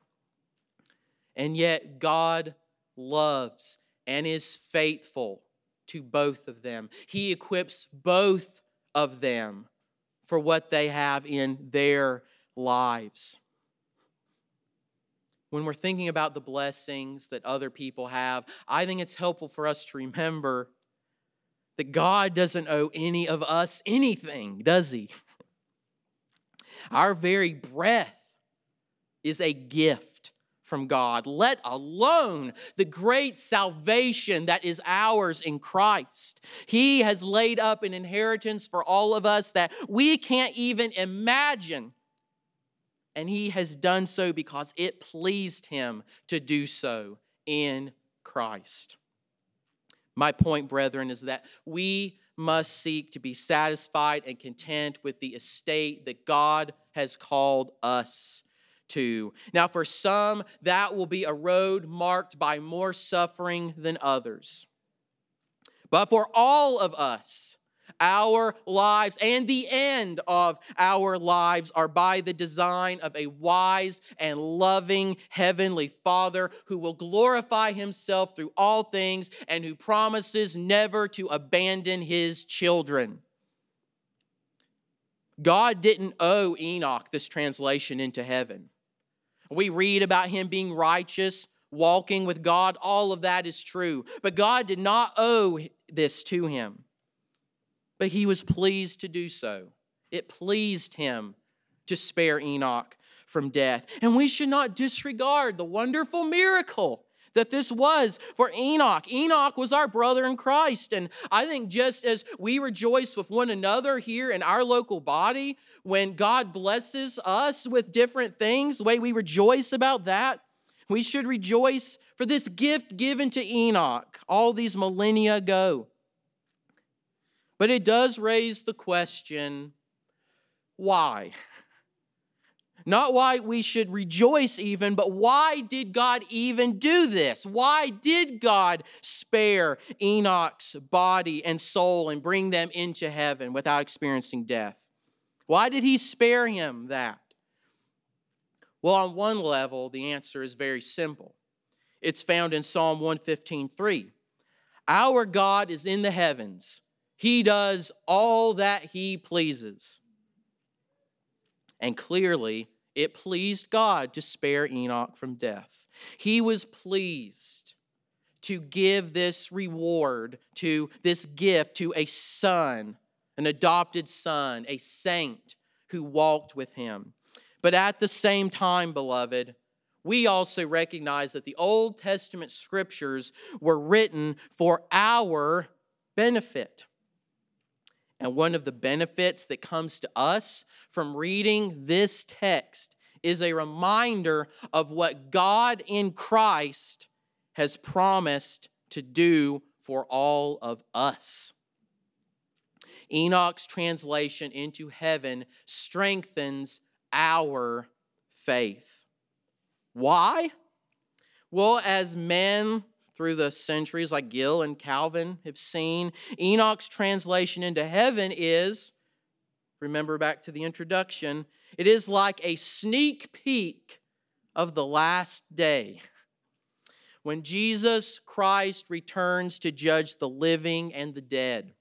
And yet, God loves and is faithful to both of them. He equips both of them for what they have in their lives. When we're thinking about the blessings that other people have, I think it's helpful for us to remember that God doesn't owe any of us anything, does He? Our very breath is a gift from God, let alone the great salvation that is ours in Christ. He has laid up an inheritance for all of us that we can't even imagine and he has done so because it pleased him to do so in Christ. My point, brethren, is that we must seek to be satisfied and content with the estate that God has called us to. Now, for some, that will be a road marked by more suffering than others. But for all of us, our lives and the end of our lives are by the design of a wise and loving Heavenly Father who will glorify Himself through all things and who promises never to abandon His children. God didn't owe Enoch this translation into heaven. We read about him being righteous, walking with God. All of that is true. But God did not owe this to him but he was pleased to do so. It pleased him to spare Enoch from death. And we should not disregard the wonderful miracle that this was for Enoch. Enoch was our brother in Christ. And I think just as we rejoice with one another here in our local body, when God blesses us with different things, the way we rejoice about that, we should rejoice for this gift given to Enoch all these millennia ago. But it does raise the question why? Not why we should rejoice, even, but why did God even do this? Why did God spare Enoch's body and soul and bring them into heaven without experiencing death? Why did he spare him that? Well, on one level, the answer is very simple. It's found in Psalm 115:3. Our God is in the heavens he does all that he pleases. And clearly, it pleased God to spare Enoch from death. He was pleased to give this reward to this gift to a son, an adopted son, a saint who walked with him. But at the same time, beloved, we also recognize that the Old Testament scriptures were written for our benefit. And one of the benefits that comes to us from reading this text is a reminder of what God in Christ has promised to do for all of us. Enoch's translation into heaven strengthens our faith. Why? Well, as men through the centuries, like Gill and Calvin have seen. Enoch's translation into heaven is, remember back to the introduction, it is like a sneak peek of the last day when Jesus Christ returns to judge the living and the dead.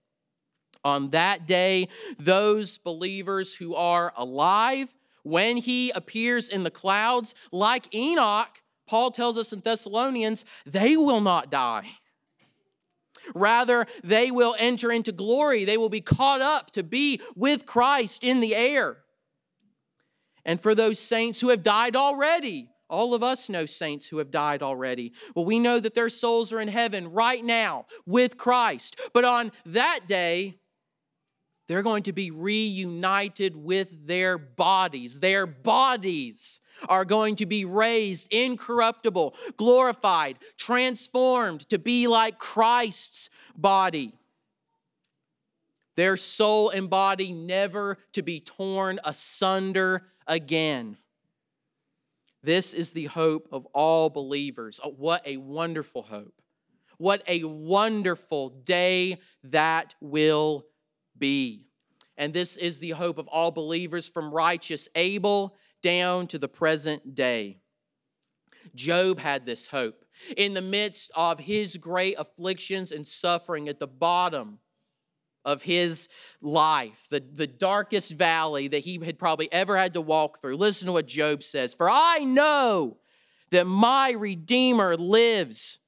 On that day, those believers who are alive, when he appears in the clouds, like Enoch, Paul tells us in Thessalonians, they will not die. Rather, they will enter into glory. They will be caught up to be with Christ in the air. And for those saints who have died already, all of us know saints who have died already. Well, we know that their souls are in heaven right now with Christ. But on that day, they're going to be reunited with their bodies. Their bodies are going to be raised incorruptible, glorified, transformed to be like Christ's body. Their soul and body never to be torn asunder again. This is the hope of all believers. Oh, what a wonderful hope. What a wonderful day that will be. And this is the hope of all believers from righteous Abel down to the present day. Job had this hope. In the midst of his great afflictions and suffering at the bottom of his life, the, the darkest valley that he had probably ever had to walk through. Listen to what Job says For I know that my Redeemer lives,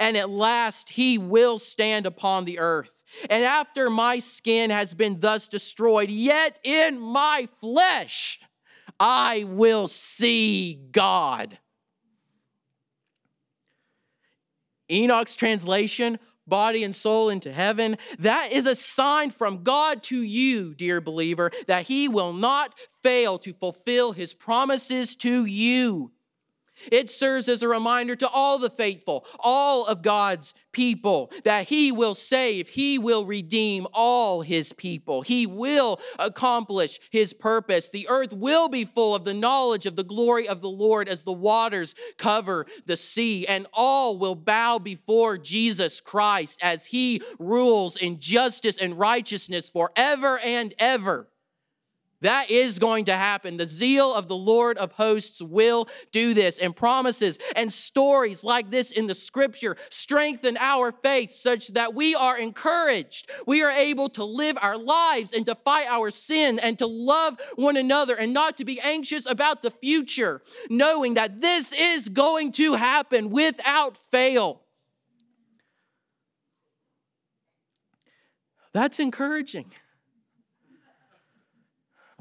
and at last he will stand upon the earth. And after my skin has been thus destroyed, yet in my flesh I will see God. Enoch's translation body and soul into heaven, that is a sign from God to you, dear believer, that He will not fail to fulfill His promises to you. It serves as a reminder to all the faithful, all of God's people, that He will save, He will redeem all His people. He will accomplish His purpose. The earth will be full of the knowledge of the glory of the Lord as the waters cover the sea, and all will bow before Jesus Christ as He rules in justice and righteousness forever and ever. That is going to happen. The zeal of the Lord of hosts will do this, and promises and stories like this in the scripture strengthen our faith such that we are encouraged. We are able to live our lives and to fight our sin and to love one another and not to be anxious about the future, knowing that this is going to happen without fail. That's encouraging.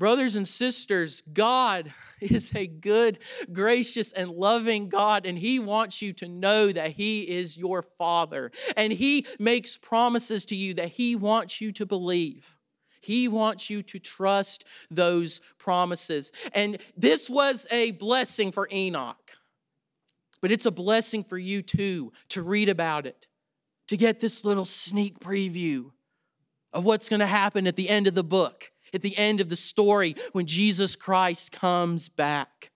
Brothers and sisters, God is a good, gracious, and loving God, and He wants you to know that He is your Father. And He makes promises to you that He wants you to believe. He wants you to trust those promises. And this was a blessing for Enoch, but it's a blessing for you too to read about it, to get this little sneak preview of what's going to happen at the end of the book at the end of the story when Jesus Christ comes back.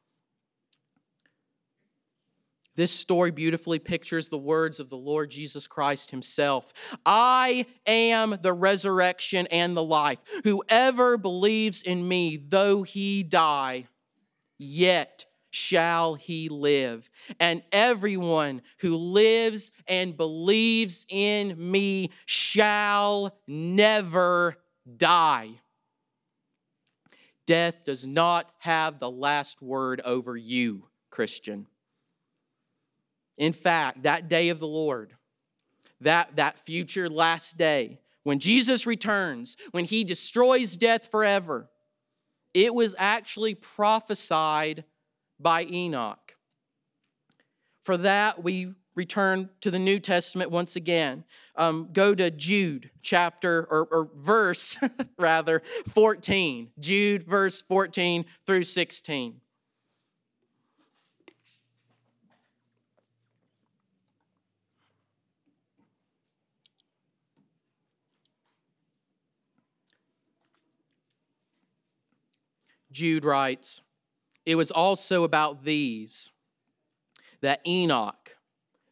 This story beautifully pictures the words of the Lord Jesus Christ himself. I am the resurrection and the life. Whoever believes in me, though he die, yet shall he live. And everyone who lives and believes in me shall never die. Death does not have the last word over you, Christian. In fact, that day of the Lord, that, that future last day, when Jesus returns, when he destroys death forever, it was actually prophesied by Enoch. For that, we return to the New Testament once again. Um, go to Jude chapter or, or verse rather 14. Jude verse 14 through 16. Jude writes, It was also about these that Enoch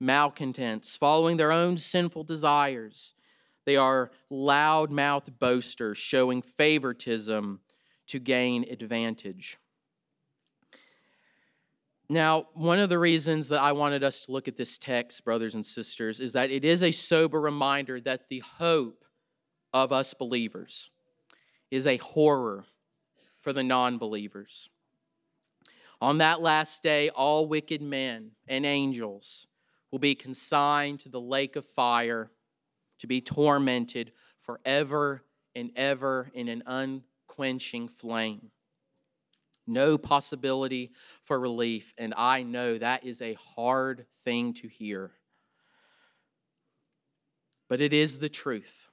malcontents, following their own sinful desires. They are loud mouthed boasters, showing favoritism to gain advantage. Now, one of the reasons that I wanted us to look at this text, brothers and sisters, is that it is a sober reminder that the hope of us believers is a horror for the non believers. On that last day, all wicked men and angels will be consigned to the lake of fire to be tormented forever and ever in an unquenching flame. No possibility for relief, and I know that is a hard thing to hear. But it is the truth.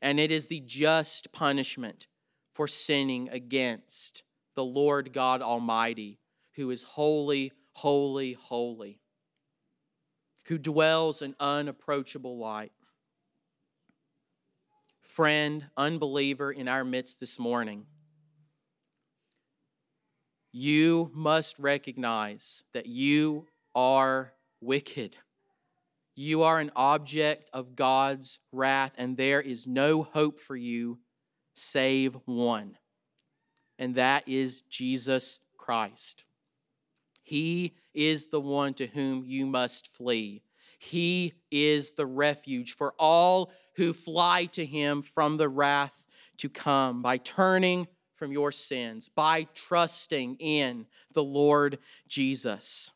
And it is the just punishment for sinning against the Lord God Almighty, who is holy, holy, holy who dwells in unapproachable light. Friend, unbeliever in our midst this morning, you must recognize that you are wicked. You are an object of God's wrath, and there is no hope for you save one, and that is Jesus Christ. He is the one to whom you must flee. He is the refuge for all who fly to him from the wrath to come by turning from your sins, by trusting in the Lord Jesus.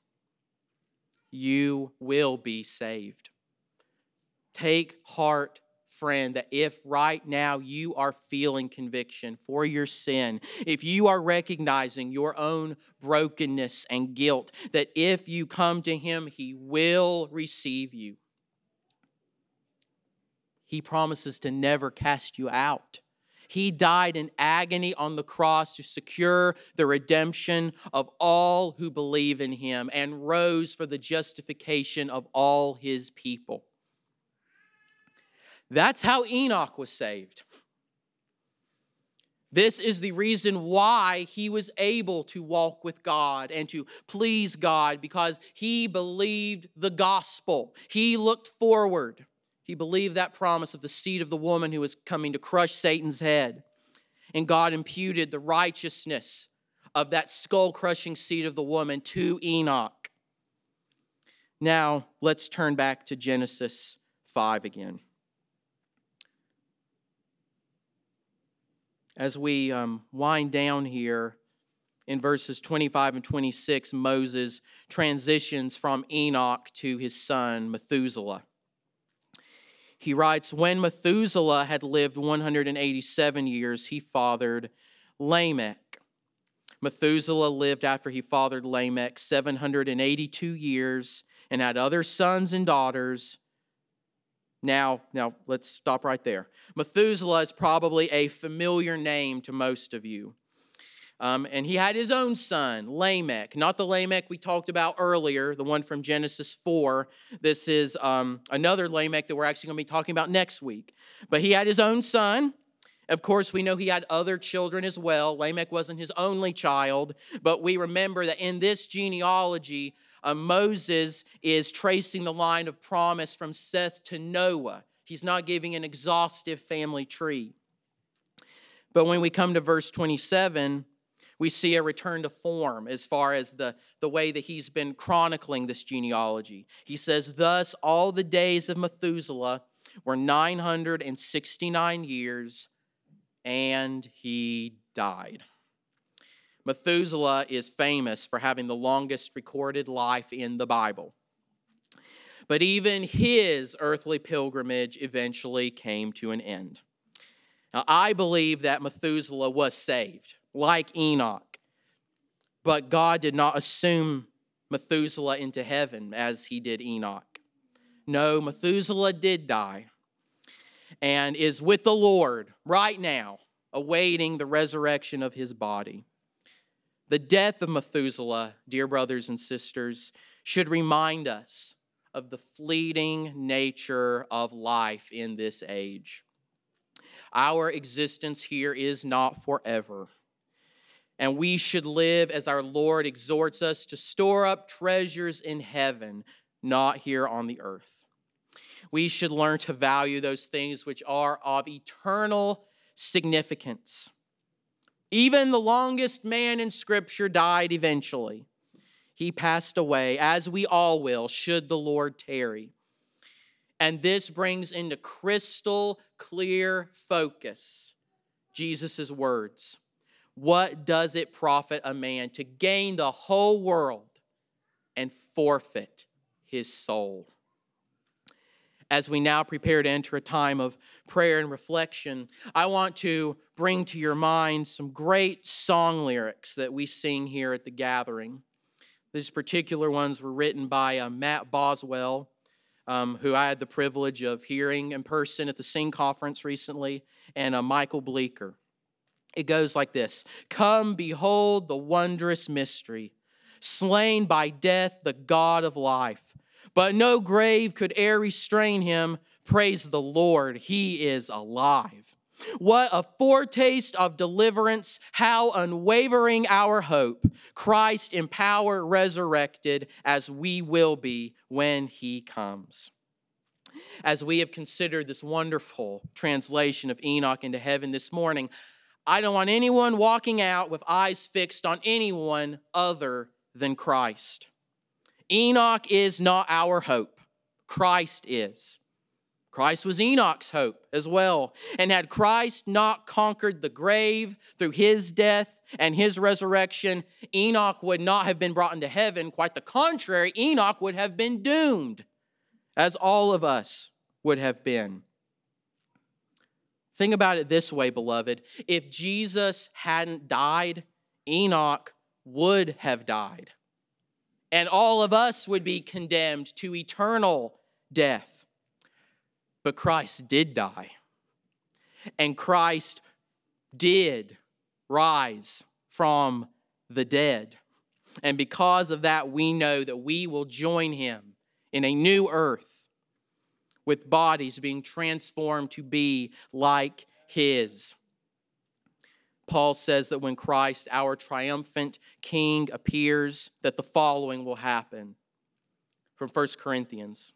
You will be saved. Take heart friend, that if right now you are feeling conviction for your sin, if you are recognizing your own brokenness and guilt, that if you come to Him, He will receive you. He promises to never cast you out. He died in agony on the cross to secure the redemption of all who believe in him and rose for the justification of all his people. That's how Enoch was saved. This is the reason why he was able to walk with God and to please God because he believed the gospel. He looked forward. He believed that promise of the seed of the woman who was coming to crush Satan's head. And God imputed the righteousness of that skull crushing seed of the woman to Enoch. Now, let's turn back to Genesis 5 again. As we um, wind down here in verses 25 and 26, Moses transitions from Enoch to his son Methuselah. He writes, When Methuselah had lived 187 years, he fathered Lamech. Methuselah lived after he fathered Lamech 782 years and had other sons and daughters. Now, now let's stop right there. Methuselah is probably a familiar name to most of you. Um, and he had his own son, Lamech, not the Lamech we talked about earlier, the one from Genesis 4. This is um, another Lamech that we're actually going to be talking about next week. But he had his own son. Of course, we know he had other children as well. Lamech wasn't his only child, but we remember that in this genealogy, uh, Moses is tracing the line of promise from Seth to Noah. He's not giving an exhaustive family tree. But when we come to verse 27, we see a return to form as far as the, the way that he's been chronicling this genealogy. He says, Thus all the days of Methuselah were 969 years, and he died. Methuselah is famous for having the longest recorded life in the Bible. But even his earthly pilgrimage eventually came to an end. Now, I believe that Methuselah was saved, like Enoch, but God did not assume Methuselah into heaven as he did Enoch. No, Methuselah did die and is with the Lord right now, awaiting the resurrection of his body. The death of Methuselah, dear brothers and sisters, should remind us of the fleeting nature of life in this age. Our existence here is not forever. And we should live as our Lord exhorts us to store up treasures in heaven, not here on the earth. We should learn to value those things which are of eternal significance. Even the longest man in Scripture died eventually. He passed away, as we all will, should the Lord tarry. And this brings into crystal clear focus Jesus' words. What does it profit a man to gain the whole world and forfeit his soul? As we now prepare to enter a time of prayer and reflection, I want to bring to your mind some great song lyrics that we sing here at the gathering. These particular ones were written by uh, Matt Boswell, um, who I had the privilege of hearing in person at the Sing Conference recently, and uh, Michael Bleecker. It goes like this Come, behold the wondrous mystery, slain by death, the God of life but no grave could e'er restrain him. Praise the Lord, he is alive. What a foretaste of deliverance, how unwavering our hope. Christ in power resurrected, as we will be when he comes. As we have considered this wonderful translation of Enoch into heaven this morning, I don't want anyone walking out with eyes fixed on anyone other than Christ. Enoch is not our hope. Christ is. Christ was Enoch's hope as well. And had Christ not conquered the grave through his death and his resurrection, Enoch would not have been brought into heaven. Quite the contrary, Enoch would have been doomed, as all of us would have been. Think about it this way, beloved. If Jesus hadn't died, Enoch would have died. And all of us would be condemned to eternal death. But Christ did die. And Christ did rise from the dead. And because of that, we know that we will join him in a new earth with bodies being transformed to be like his. Paul says that when Christ, our triumphant king, appears, that the following will happen from 1 Corinthians.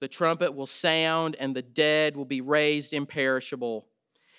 The trumpet will sound, and the dead will be raised imperishable,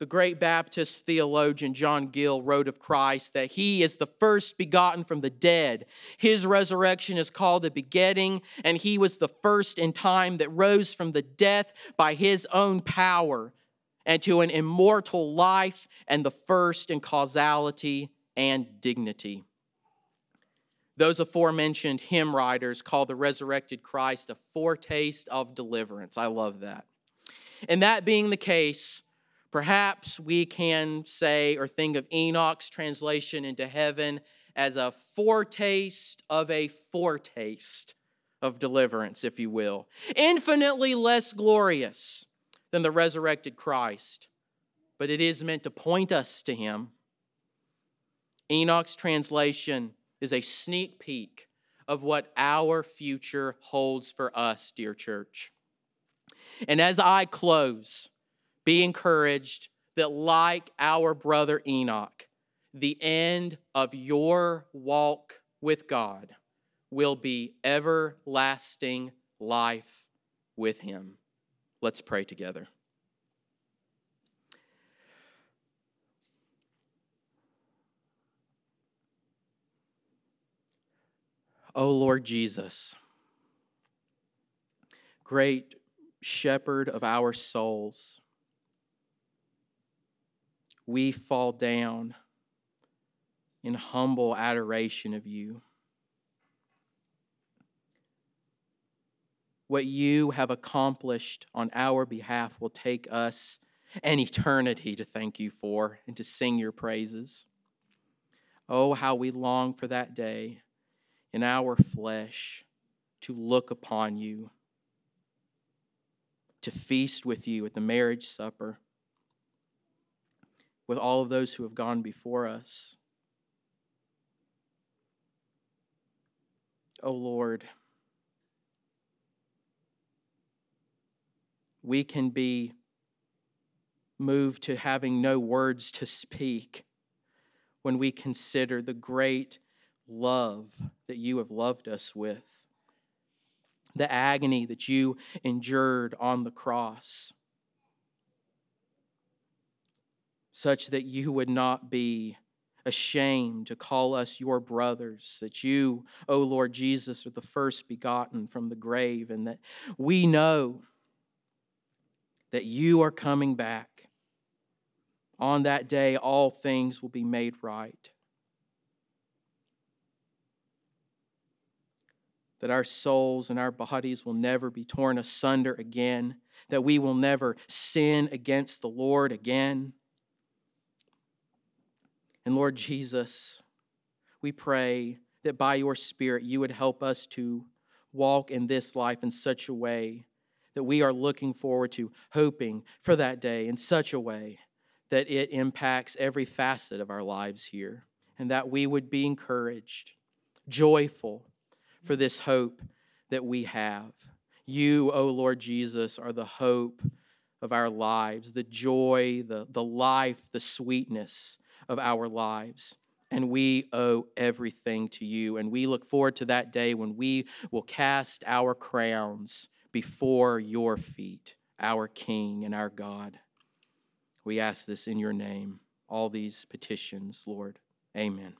The great Baptist theologian John Gill wrote of Christ that he is the first begotten from the dead. His resurrection is called the begetting, and he was the first in time that rose from the death by his own power and to an immortal life, and the first in causality and dignity. Those aforementioned hymn writers call the resurrected Christ a foretaste of deliverance. I love that. And that being the case, perhaps we can say or think of Enoch's translation into heaven as a foretaste of a foretaste of deliverance, if you will. Infinitely less glorious than the resurrected Christ, but it is meant to point us to him. Enoch's translation is a sneak peek of what our future holds for us, dear church. And as I close, be encouraged that, like our brother Enoch, the end of your walk with God will be everlasting life with Him. Let's pray together. O oh Lord Jesus, great shepherd of our souls, we fall down in humble adoration of you. What you have accomplished on our behalf will take us an eternity to thank you for and to sing your praises. Oh, how we long for that day in our flesh to look upon you, to feast with you at the marriage supper, with all of those who have gone before us. O oh Lord, we can be moved to having no words to speak when we consider the great love that you have loved us with, the agony that you endured on the cross, such that you would not be ashamed to call us your brothers, that you, O Lord Jesus, are the first begotten from the grave, and that we know that you are coming back. On that day, all things will be made right. that our souls and our bodies will never be torn asunder again, that we will never sin against the Lord again. And Lord Jesus, we pray that by your Spirit you would help us to walk in this life in such a way that we are looking forward to, hoping for that day in such a way that it impacts every facet of our lives here, and that we would be encouraged, joyful, for this hope that we have. You, O Lord Jesus, are the hope of our lives, the joy, the, the life, the sweetness of our lives. And we owe everything to you. And we look forward to that day when we will cast our crowns before your feet, our King and our God. We ask this in your name, all these petitions, Lord. Amen.